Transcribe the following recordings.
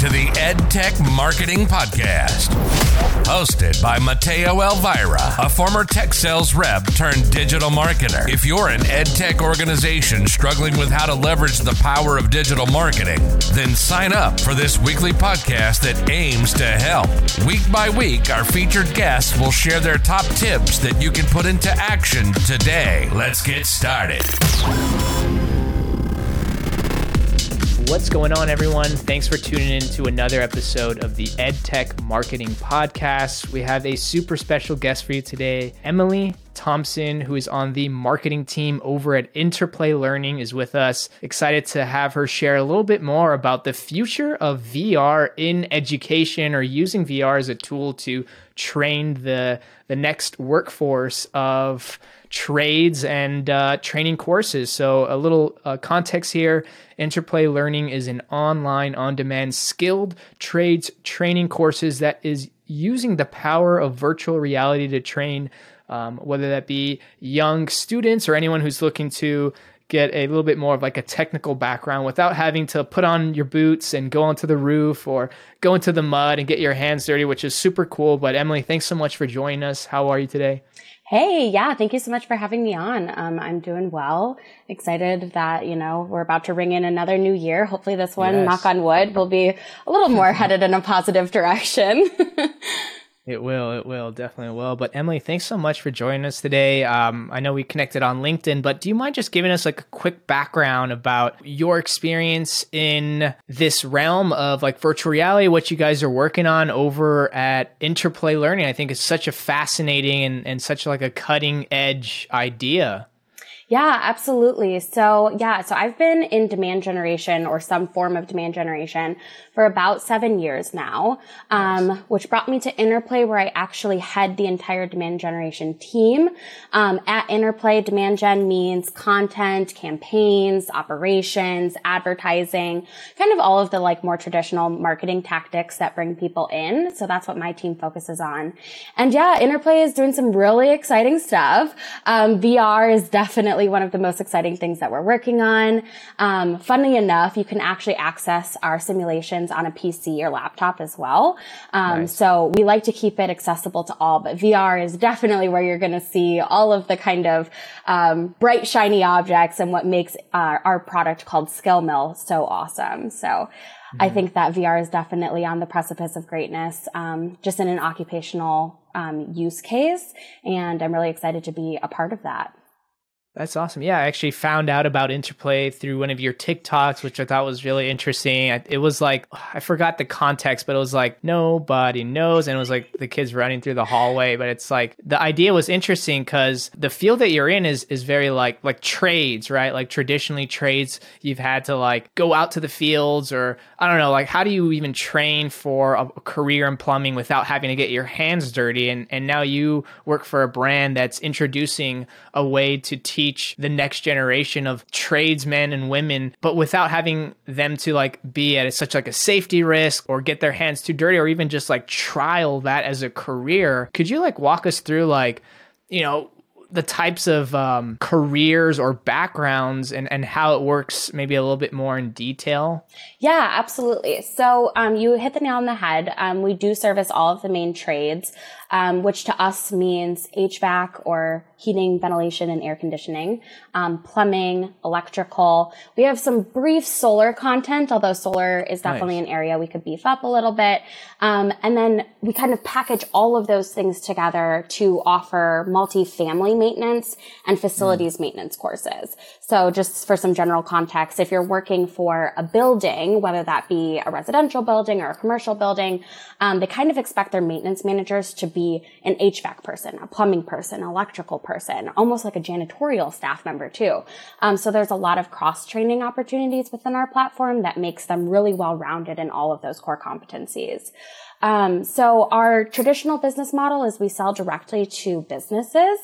to the EdTech Marketing Podcast. Hosted by Mateo Elvira, a former tech sales rep turned digital marketer. If you're an EdTech organization struggling with how to leverage the power of digital marketing, then sign up for this weekly podcast that aims to help. Week by week, our featured guests will share their top tips that you can put into action today. Let's get started. What's going on, everyone? Thanks for tuning in to another episode of the EdTech Marketing Podcast. We have a super special guest for you today. Emily Thompson, who is on the marketing team over at Interplay Learning, is with us. Excited to have her share a little bit more about the future of VR in education or using VR as a tool to train the, the next workforce of trades and uh, training courses. So, a little uh, context here Interplay Learning is an online, on demand, skilled trades training courses that is using the power of virtual reality to train, um, whether that be young students or anyone who's looking to get a little bit more of like a technical background without having to put on your boots and go onto the roof or go into the mud and get your hands dirty, which is super cool. But Emily, thanks so much for joining us. How are you today? Hey, yeah, thank you so much for having me on. Um, I'm doing well. Excited that, you know, we're about to ring in another new year. Hopefully this one, yes. knock on wood, will be a little more headed in a positive direction. It will. It will. Definitely will. But Emily, thanks so much for joining us today. Um, I know we connected on LinkedIn, but do you mind just giving us like a quick background about your experience in this realm of like virtual reality, what you guys are working on over at Interplay Learning? I think it's such a fascinating and, and such like a cutting edge idea. Yeah, absolutely. So yeah, so I've been in demand generation or some form of demand generation for about seven years now, um, nice. which brought me to Interplay where I actually head the entire demand generation team. Um, at Interplay, demand gen means content, campaigns, operations, advertising, kind of all of the like more traditional marketing tactics that bring people in. So that's what my team focuses on. And yeah, Interplay is doing some really exciting stuff. Um, VR is definitely one of the most exciting things that we're working on. Um, funnily enough, you can actually access our simulations on a PC or laptop as well. Um, nice. So we like to keep it accessible to all, but VR is definitely where you're going to see all of the kind of um, bright, shiny objects and what makes uh, our product called SkillMill so awesome. So mm-hmm. I think that VR is definitely on the precipice of greatness, um, just in an occupational um, use case. And I'm really excited to be a part of that. That's awesome. Yeah, I actually found out about Interplay through one of your TikToks, which I thought was really interesting. It was like, I forgot the context, but it was like, nobody knows. And it was like the kids running through the hallway. But it's like, the idea was interesting because the field that you're in is, is very like, like trades, right? Like traditionally trades, you've had to like go out to the fields or I don't know, like how do you even train for a career in plumbing without having to get your hands dirty? And, and now you work for a brand that's introducing a way to teach teach the next generation of tradesmen and women, but without having them to like be at such like a safety risk or get their hands too dirty or even just like trial that as a career. Could you like walk us through like, you know, the types of um, careers or backgrounds and, and how it works maybe a little bit more in detail? Yeah, absolutely. So um, you hit the nail on the head. Um, we do service all of the main trades um, which to us means HVAC or heating, ventilation, and air conditioning, um, plumbing, electrical. We have some brief solar content, although solar is definitely nice. an area we could beef up a little bit. Um, and then we kind of package all of those things together to offer multi-family maintenance and facilities mm. maintenance courses. So just for some general context, if you're working for a building, whether that be a residential building or a commercial building, um, they kind of expect their maintenance managers to be be an HVAC person, a plumbing person, electrical person, almost like a janitorial staff member too. Um, so there's a lot of cross training opportunities within our platform that makes them really well rounded in all of those core competencies. Um, so our traditional business model is we sell directly to businesses.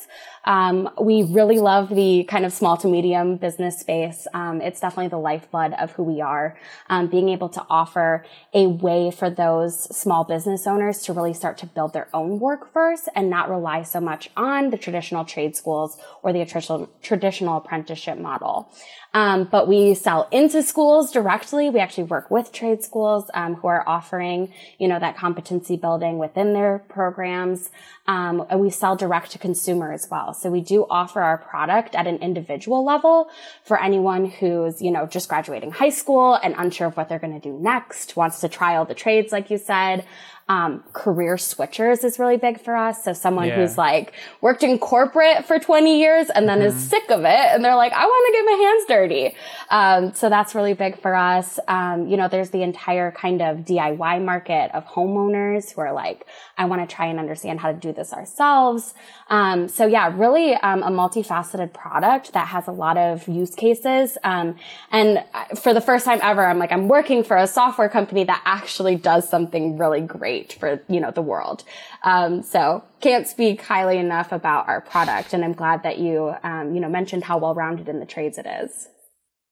Um, we really love the kind of small to medium business space. Um, it's definitely the lifeblood of who we are. Um, being able to offer a way for those small business owners to really start to build their own workforce and not rely so much on the traditional trade schools or the traditional traditional apprenticeship model. Um, but we sell into schools directly. We actually work with trade schools um, who are offering, you know, that competency building within their programs. Um, and we sell direct to consumer as well. So we do offer our product at an individual level for anyone who's, you know, just graduating high school and unsure of what they're going to do next, wants to try all the trades, like you said. Um, career switchers is really big for us. So someone yeah. who's like worked in corporate for 20 years and then mm-hmm. is sick of it and they're like, I want to get my hands dirty. Um, so that's really big for us. Um, you know, there's the entire kind of DIY market of homeowners who are like, I want to try and understand how to do this ourselves. Um, so yeah, really um, a multifaceted product that has a lot of use cases. Um, and for the first time ever, I'm like, I'm working for a software company that actually does something really great great for, you know, the world. Um, so can't speak highly enough about our product. And I'm glad that you, um, you know, mentioned how well rounded in the trades it is.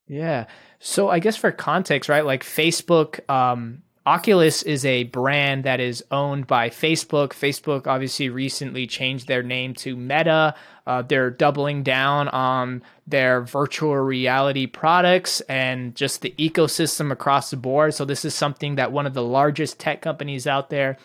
Yeah. So I guess for context, right? Like Facebook, um, Oculus is a brand that is owned by Facebook. Facebook obviously recently changed their name to Meta. Uh, they're doubling down on their virtual reality products and just the ecosystem across the board. So, this is something that one of the largest tech companies out there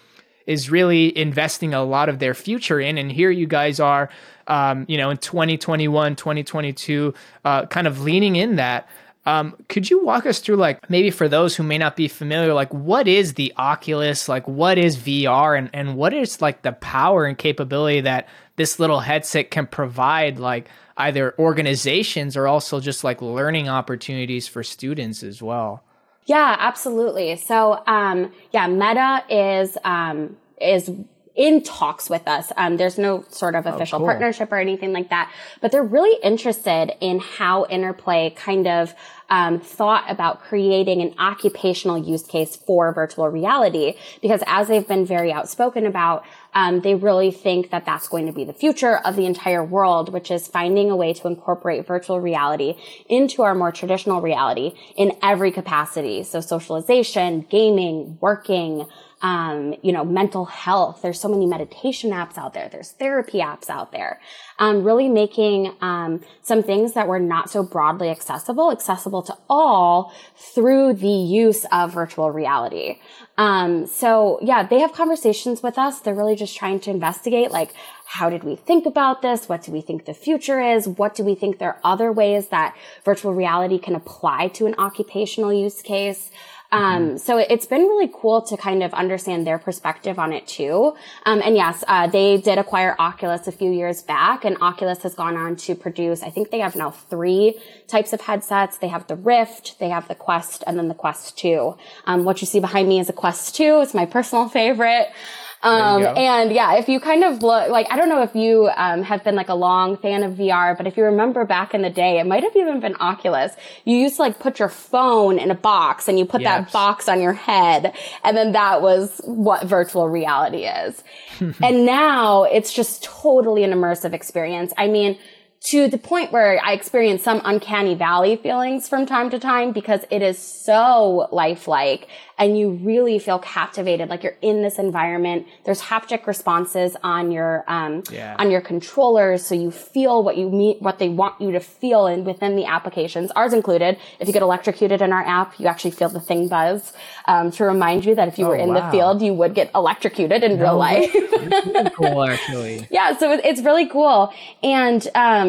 is really investing a lot of their future in. And here you guys are, um, you know, in 2021, 2022, uh, kind of leaning in that. Um, could you walk us through, like, maybe for those who may not be familiar, like, what is the Oculus? Like, what is VR and, and what is like the power and capability that this little headset can provide, like, either organizations or also just like learning opportunities for students as well? Yeah, absolutely. So, um, yeah, Meta is, um, is in talks with us. Um, there's no sort of oh, official oh, cool. partnership or anything like that, but they're really interested in how Interplay kind of um, thought about creating an occupational use case for virtual reality because as they've been very outspoken about um, they really think that that's going to be the future of the entire world which is finding a way to incorporate virtual reality into our more traditional reality in every capacity so socialization gaming working um, you know, mental health. There's so many meditation apps out there. There's therapy apps out there. Um, really making um, some things that were not so broadly accessible accessible to all through the use of virtual reality. Um, so yeah, they have conversations with us. They're really just trying to investigate like how did we think about this? What do we think the future is? What do we think there are other ways that virtual reality can apply to an occupational use case? Um, mm-hmm. so it's been really cool to kind of understand their perspective on it too. Um, and yes, uh, they did acquire Oculus a few years back and Oculus has gone on to produce, I think they have now three types of headsets. They have the Rift, they have the Quest, and then the Quest 2. Um, what you see behind me is a Quest 2. It's my personal favorite. Um, and yeah, if you kind of look, like, I don't know if you, um, have been like a long fan of VR, but if you remember back in the day, it might have even been Oculus. You used to like put your phone in a box and you put yes. that box on your head. And then that was what virtual reality is. and now it's just totally an immersive experience. I mean, to the point where I experience some uncanny valley feelings from time to time because it is so lifelike and you really feel captivated like you're in this environment. There's haptic responses on your um, yeah. on your controllers so you feel what you meet what they want you to feel and within the applications ours included. If you get electrocuted in our app you actually feel the thing buzz um, to remind you that if you oh, were in wow. the field you would get electrocuted in no, real life. Cool actually. Yeah so it's really cool. And um,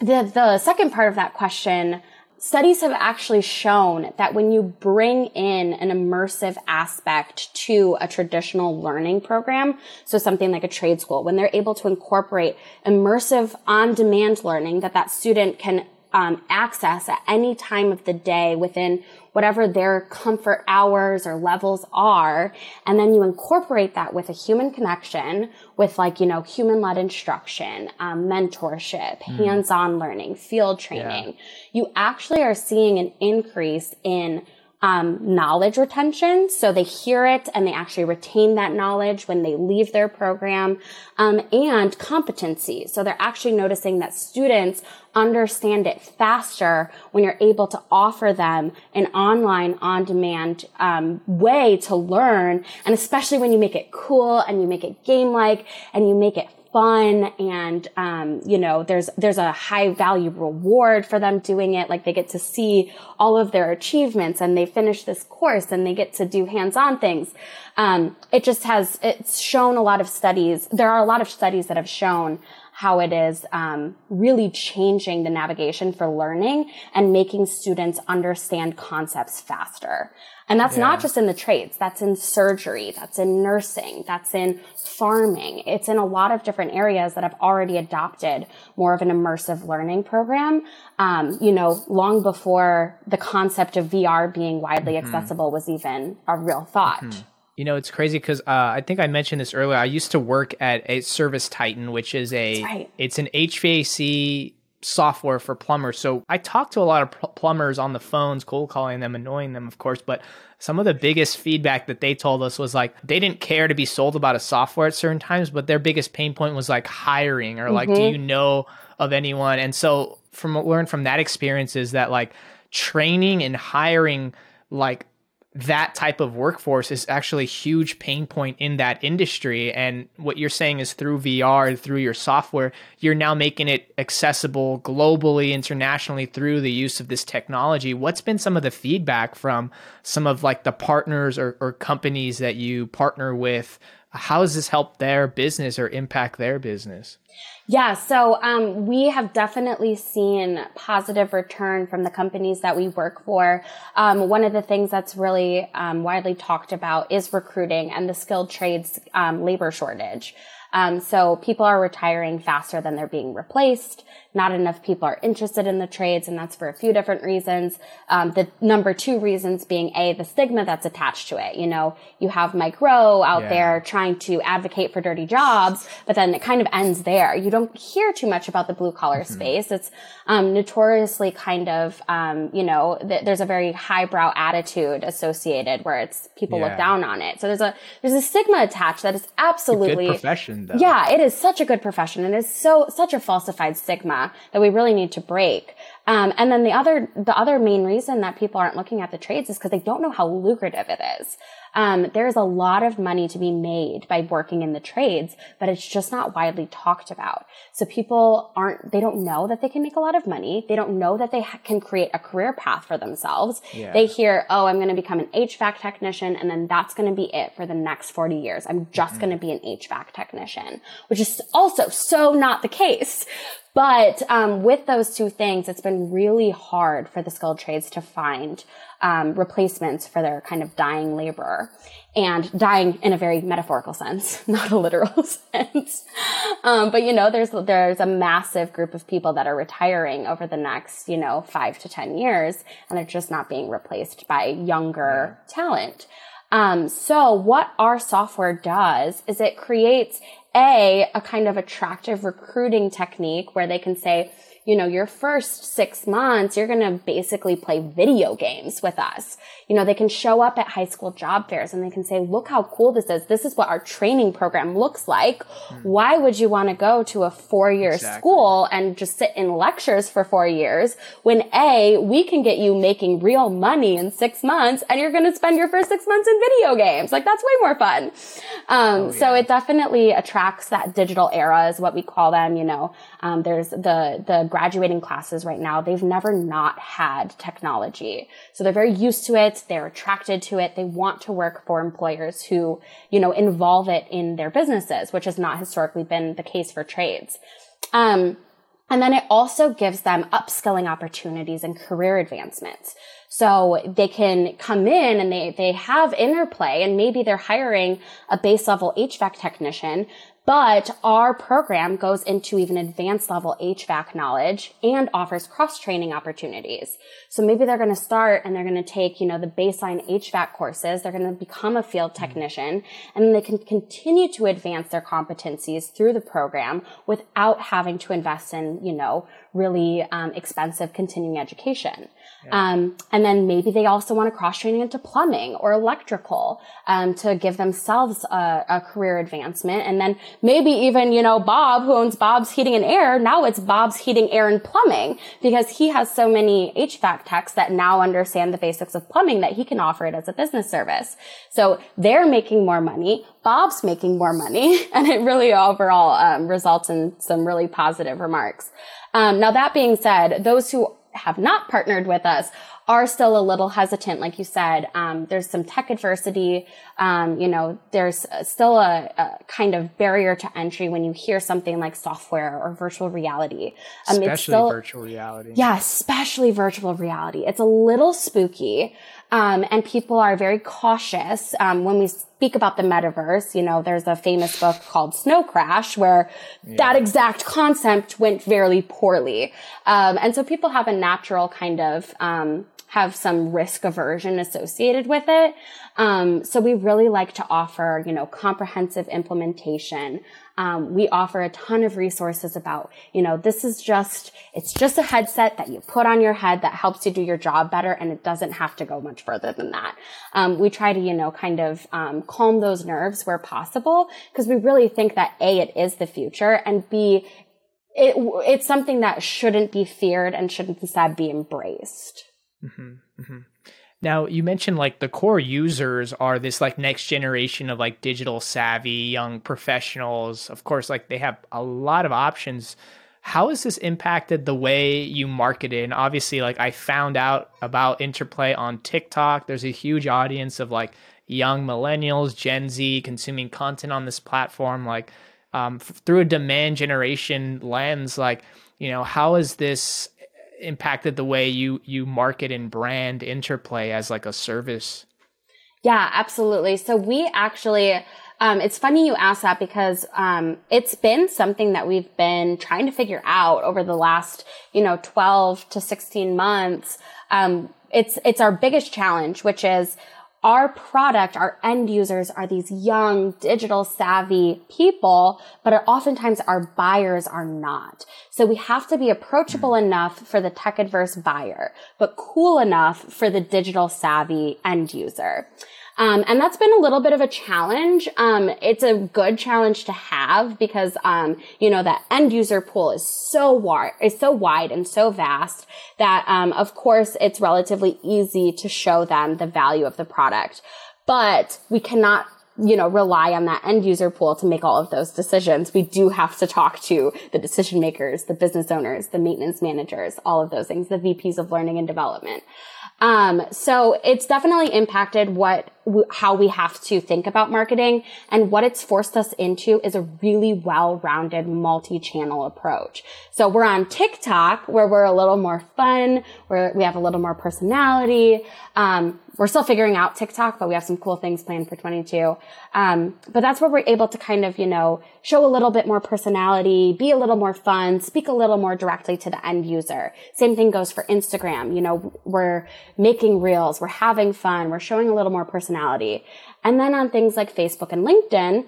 the the second part of that question studies have actually shown that when you bring in an immersive aspect to a traditional learning program, so something like a trade school, when they're able to incorporate immersive on-demand learning that that student can um, access at any time of the day within whatever their comfort hours or levels are. And then you incorporate that with a human connection with like, you know, human led instruction, um, mentorship, mm. hands on learning, field training. Yeah. You actually are seeing an increase in um, knowledge retention. So they hear it and they actually retain that knowledge when they leave their program, um, and competency. So they're actually noticing that students understand it faster when you're able to offer them an online on-demand um, way to learn and especially when you make it cool and you make it game-like and you make it fun and um, you know there's there's a high value reward for them doing it. Like they get to see all of their achievements and they finish this course and they get to do hands-on things. Um, it just has it's shown a lot of studies. There are a lot of studies that have shown how it is um, really changing the navigation for learning and making students understand concepts faster. And that's yeah. not just in the trades. That's in surgery. That's in nursing. That's in farming. It's in a lot of different areas that have already adopted more of an immersive learning program. Um, you know, long before the concept of VR being widely mm-hmm. accessible was even a real thought. Mm-hmm. You know, it's crazy because uh, I think I mentioned this earlier. I used to work at a Service Titan, which is a right. it's an HVAC software for plumbers. So I talked to a lot of pl- plumbers on the phones, cold calling them, annoying them, of course. But some of the biggest feedback that they told us was like they didn't care to be sold about a software at certain times, but their biggest pain point was like hiring or mm-hmm. like, do mm-hmm. you know of anyone? And so from learned from that experience is that like training and hiring like that type of workforce is actually a huge pain point in that industry. And what you're saying is through VR, through your software, you're now making it accessible globally, internationally through the use of this technology. What's been some of the feedback from some of like the partners or, or companies that you partner with? How has this helped their business or impact their business? Yeah, so um, we have definitely seen positive return from the companies that we work for. Um, one of the things that's really um, widely talked about is recruiting and the skilled trades um, labor shortage. Um, so people are retiring faster than they're being replaced. Not enough people are interested in the trades, and that's for a few different reasons. Um, the number two reasons being a the stigma that's attached to it. You know, you have Mike Rowe out yeah. there trying to advocate for dirty jobs, but then it kind of ends there. You don't hear too much about the blue collar mm-hmm. space. It's um, notoriously kind of um, you know th- there's a very highbrow attitude associated where it's people yeah. look down on it. So there's a there's a stigma attached that is absolutely profession. Though. Yeah, it is such a good profession, and it's so such a falsified stigma that we really need to break. Um, and then the other, the other main reason that people aren't looking at the trades is because they don't know how lucrative it is. Um, there's a lot of money to be made by working in the trades, but it's just not widely talked about. So people aren't, they don't know that they can make a lot of money. They don't know that they ha- can create a career path for themselves. Yeah. They hear, oh, I'm going to become an HVAC technician and then that's going to be it for the next 40 years. I'm just mm-hmm. going to be an HVAC technician, which is also so not the case. But um, with those two things, it's been really hard for the skilled trades to find um, replacements for their kind of dying laborer and dying in a very metaphorical sense, not a literal sense. Um, but you know, there's there's a massive group of people that are retiring over the next you know five to ten years, and they're just not being replaced by younger talent. Um, so what our software does is it creates a, a kind of attractive recruiting technique where they can say, you know, your first six months, you're going to basically play video games with us. You know, they can show up at high school job fairs and they can say, look how cool this is. This is what our training program looks like. Mm. Why would you want to go to a four year exactly. school and just sit in lectures for four years when A, we can get you making real money in six months and you're going to spend your first six months in video games. Like that's way more fun. Um, oh, yeah. so it definitely attracts that digital era is what we call them. You know, um, there's the, the graduating classes right now, they've never not had technology. So they're very used to it. They're attracted to it. They want to work for employers who, you know, involve it in their businesses, which has not historically been the case for trades. Um, and then it also gives them upskilling opportunities and career advancements. So they can come in and they, they have interplay and maybe they're hiring a base level HVAC technician, but our program goes into even advanced level HVAC knowledge and offers cross training opportunities. So maybe they're going to start and they're going to take, you know, the baseline HVAC courses. They're going to become a field technician and then they can continue to advance their competencies through the program without having to invest in, you know, really um, expensive continuing education. Yeah. Um, and then maybe they also want to cross training into plumbing or electrical um, to give themselves a, a, career advancement. And then maybe even, you know, Bob, who owns Bob's Heating and Air, now it's Bob's Heating, Air, and Plumbing because he has so many HVAC techs that now understand the basics of plumbing that he can offer it as a business service. So they're making more money. Bob's making more money. And it really overall um, results in some really positive remarks. Um, now, that being said, those who have not partnered with us are still a little hesitant. Like you said, um, there's some tech adversity. Um, you know, there's still a, a, kind of barrier to entry when you hear something like software or virtual reality. Um, especially still, virtual reality. Yeah, especially virtual reality. It's a little spooky. Um, and people are very cautious um, when we speak about the metaverse. You know, there's a famous book called Snow Crash where yeah. that exact concept went very poorly. Um, and so people have a natural kind of um, have some risk aversion associated with it. Um, so we really like to offer, you know, comprehensive implementation. Um, we offer a ton of resources about, you know, this is just, it's just a headset that you put on your head that helps you do your job better, and it doesn't have to go much further than that. Um, we try to, you know, kind of um, calm those nerves where possible because we really think that a, it is the future, and b, it, it's something that shouldn't be feared and shouldn't instead be embraced. Mm-hmm, mm-hmm. Now you mentioned like the core users are this like next generation of like digital savvy young professionals. Of course, like they have a lot of options. How has this impacted the way you market it? And obviously, like I found out about Interplay on TikTok. There's a huge audience of like young millennials, Gen Z consuming content on this platform. Like um, f- through a demand generation lens, like you know, how is this impacted the way you you market and brand interplay as like a service? Yeah absolutely. So we actually um, it's funny you ask that because um, it's been something that we've been trying to figure out over the last you know 12 to 16 months. Um, it's it's our biggest challenge which is our product, our end users are these young, digital savvy people, but oftentimes our buyers are not. So we have to be approachable enough for the tech adverse buyer, but cool enough for the digital savvy end user. Um, and that's been a little bit of a challenge. Um, it's a good challenge to have because, um, you know, that end user pool is so wide, is so wide and so vast that, um, of course, it's relatively easy to show them the value of the product. But we cannot you know, rely on that end user pool to make all of those decisions. We do have to talk to the decision makers, the business owners, the maintenance managers, all of those things, the VPs of learning and development. Um, so it's definitely impacted what how we have to think about marketing and what it's forced us into is a really well-rounded multi-channel approach. So we're on TikTok where we're a little more fun, where we have a little more personality. Um, we're still figuring out TikTok, but we have some cool things planned for 22. Um, but that's where we're able to kind of, you know, show a little bit more personality, be a little more fun, speak a little more directly to the end user. Same thing goes for Instagram. You know, we're making reels, we're having fun, we're showing a little more personality. And then on things like Facebook and LinkedIn,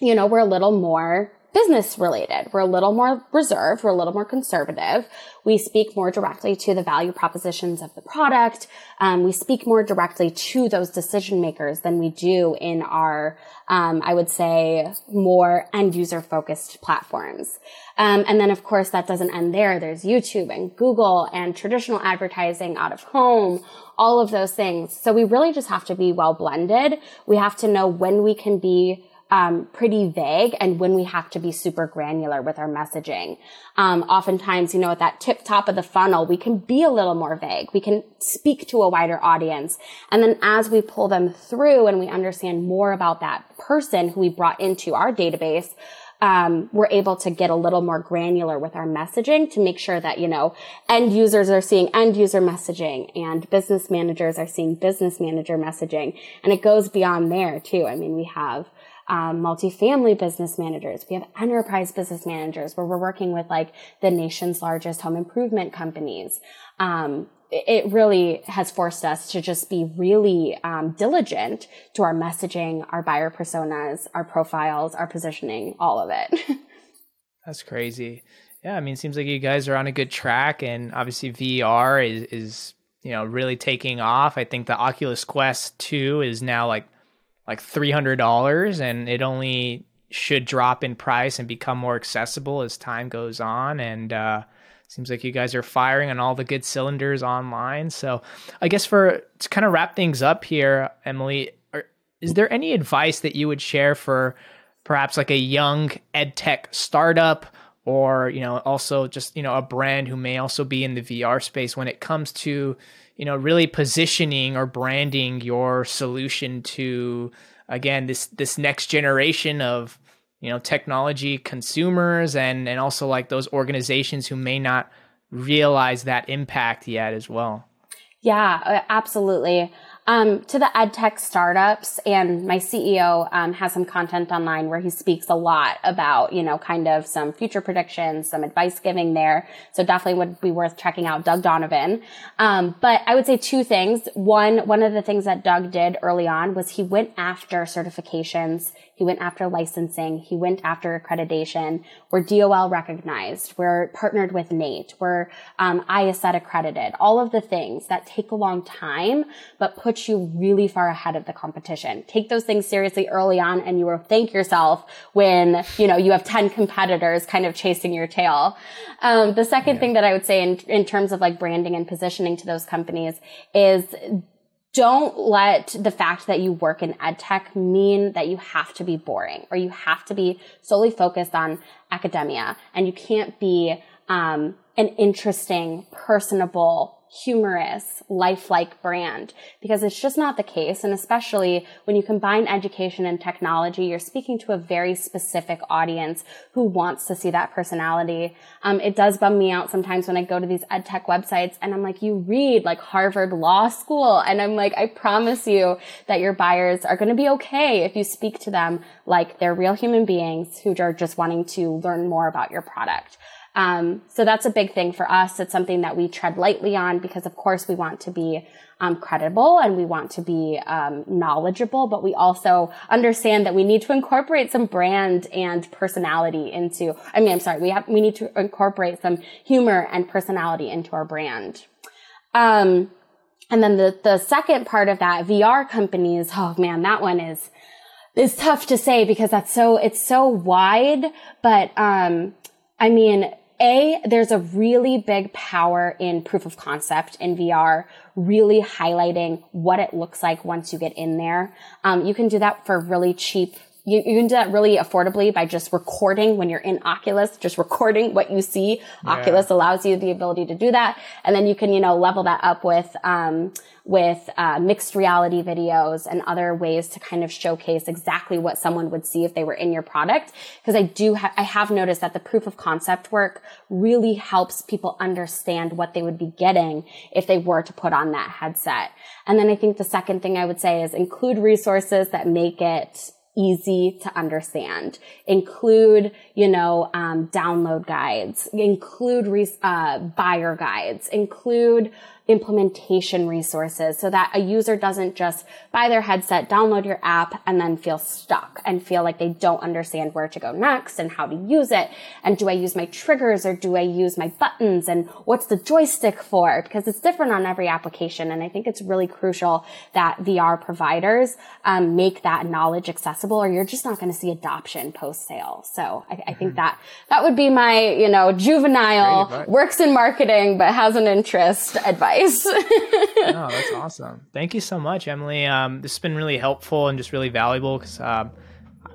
you know, we're a little more business related. We're a little more reserved. We're a little more conservative. We speak more directly to the value propositions of the product. Um, we speak more directly to those decision makers than we do in our, um, I would say, more end user focused platforms. Um, and then, of course, that doesn't end there. There's YouTube and Google and traditional advertising out of home, all of those things. So we really just have to be well blended. We have to know when we can be um, pretty vague and when we have to be super granular with our messaging. Um, oftentimes, you know, at that tip top of the funnel, we can be a little more vague. We can speak to a wider audience. And then as we pull them through and we understand more about that person who we brought into our database, um, we're able to get a little more granular with our messaging to make sure that, you know, end users are seeing end user messaging and business managers are seeing business manager messaging. And it goes beyond there too. I mean, we have, um, multifamily business managers. We have enterprise business managers where we're working with like the nation's largest home improvement companies. Um, it really has forced us to just be really um, diligent to our messaging, our buyer personas, our profiles, our positioning, all of it. That's crazy. Yeah, I mean, it seems like you guys are on a good track, and obviously VR is is you know really taking off. I think the Oculus Quest Two is now like like three hundred dollars, and it only should drop in price and become more accessible as time goes on. And uh, seems like you guys are firing on all the good cylinders online. So, I guess for to kind of wrap things up here, Emily, are, is there any advice that you would share for perhaps like a young ed tech startup? or you know also just you know a brand who may also be in the VR space when it comes to you know really positioning or branding your solution to again this this next generation of you know technology consumers and and also like those organizations who may not realize that impact yet as well. Yeah absolutely um, to the ed tech startups. And my CEO um, has some content online where he speaks a lot about, you know, kind of some future predictions, some advice giving there. So definitely would be worth checking out Doug Donovan. Um, but I would say two things. One, one of the things that Doug did early on was he went after certifications he went after licensing. He went after accreditation. We're DOL recognized. We're partnered with NATE. We're um, accredited. All of the things that take a long time, but put you really far ahead of the competition. Take those things seriously early on and you will thank yourself when, you know, you have 10 competitors kind of chasing your tail. Um, the second yeah. thing that I would say in, in terms of like branding and positioning to those companies is don't let the fact that you work in ed tech mean that you have to be boring or you have to be solely focused on academia and you can't be um, an interesting, personable, humorous, lifelike brand because it's just not the case. And especially when you combine education and technology, you're speaking to a very specific audience who wants to see that personality. Um, it does bum me out sometimes when I go to these ed tech websites and I'm like, you read like Harvard Law School. And I'm like, I promise you that your buyers are going to be okay if you speak to them like they're real human beings who are just wanting to learn more about your product. Um, so that's a big thing for us. It's something that we tread lightly on because, of course, we want to be um, credible and we want to be um, knowledgeable, but we also understand that we need to incorporate some brand and personality into. I mean, I'm sorry, we have we need to incorporate some humor and personality into our brand. Um, and then the the second part of that, VR companies. Oh man, that one is is tough to say because that's so it's so wide. But um, I mean, a, there's a really big power in proof of concept in VR, really highlighting what it looks like once you get in there. Um, you can do that for really cheap you, you, can do that really affordably by just recording when you're in Oculus, just recording what you see. Yeah. Oculus allows you the ability to do that. And then you can, you know, level that up with, um, with uh, mixed reality videos and other ways to kind of showcase exactly what someone would see if they were in your product. Because I do, ha- I have noticed that the proof of concept work really helps people understand what they would be getting if they were to put on that headset. And then I think the second thing I would say is include resources that make it easy to understand. Include, you know, um, download guides. Include re- uh, buyer guides. Include implementation resources so that a user doesn't just buy their headset, download your app, and then feel stuck and feel like they don't understand where to go next and how to use it. And do I use my triggers or do I use my buttons and what's the joystick for? Because it's different on every application. And I think it's really crucial that VR providers um, make that knowledge accessible or you're just not going to see adoption post sale. So I, I think mm-hmm. that that would be my, you know, juvenile works in marketing, but has an interest advice advice. no, that's awesome. Thank you so much, Emily. Um, this has been really helpful and just really valuable because, um,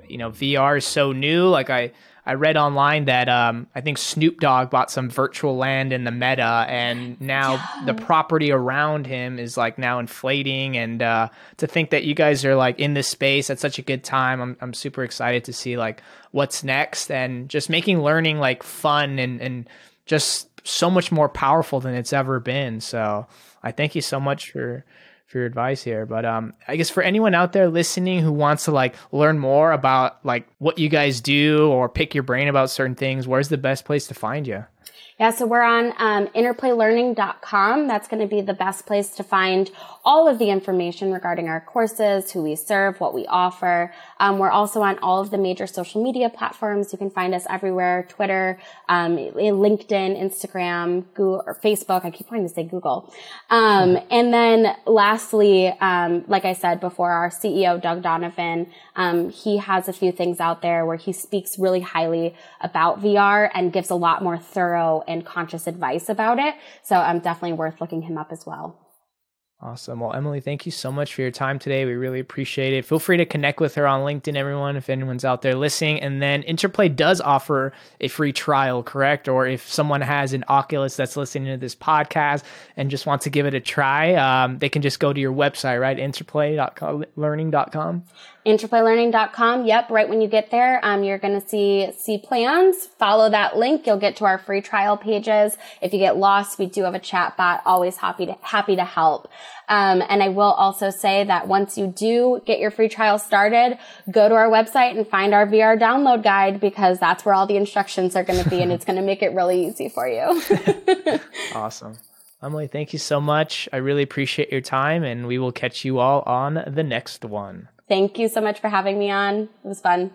you know, VR is so new. Like I, I read online that um, I think Snoop Dogg bought some virtual land in the meta, and now yeah. the property around him is like now inflating. And uh, to think that you guys are like in this space at such a good time, I'm I'm super excited to see like what's next and just making learning like fun and and just so much more powerful than it's ever been. So I thank you so much for for your advice here. But um, I guess for anyone out there listening who wants to like learn more about like what you guys do or pick your brain about certain things, where's the best place to find you? Yeah, so we're on um, interplaylearning.com. That's going to be the best place to find all of the information regarding our courses, who we serve, what we offer. Um, we're also on all of the major social media platforms. You can find us everywhere: Twitter, um, LinkedIn, Instagram, Google, or Facebook. I keep wanting to say Google. Um, and then lastly, um, like I said before, our CEO Doug Donovan, um, he has a few things out there where he speaks really highly about VR and gives a lot more thorough and conscious advice about it. So I'm um, definitely worth looking him up as well. Awesome. Well, Emily, thank you so much for your time today. We really appreciate it. Feel free to connect with her on LinkedIn, everyone, if anyone's out there listening. And then Interplay does offer a free trial, correct? Or if someone has an Oculus that's listening to this podcast and just wants to give it a try, um, they can just go to your website, right? Interplaylearning.com interplaylearning.com. Yep, right when you get there, um, you're going to see see plans. Follow that link. You'll get to our free trial pages. If you get lost, we do have a chat bot. Always happy to happy to help. Um, and I will also say that once you do get your free trial started, go to our website and find our VR download guide because that's where all the instructions are going to be, and it's going to make it really easy for you. awesome. Emily, thank you so much. I really appreciate your time, and we will catch you all on the next one. Thank you so much for having me on. It was fun.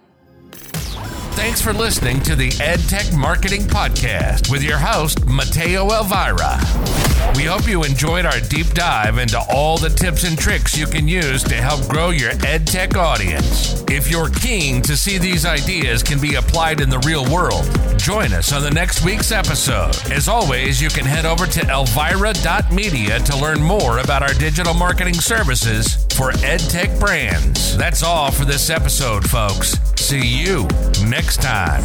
Thanks for listening to the EdTech Marketing Podcast with your host, Mateo Elvira. We hope you enjoyed our deep dive into all the tips and tricks you can use to help grow your EdTech audience. If you're keen to see these ideas can be applied in the real world, join us on the next week's episode. As always, you can head over to elvira.media to learn more about our digital marketing services for EdTech brands. That's all for this episode, folks. See you next time.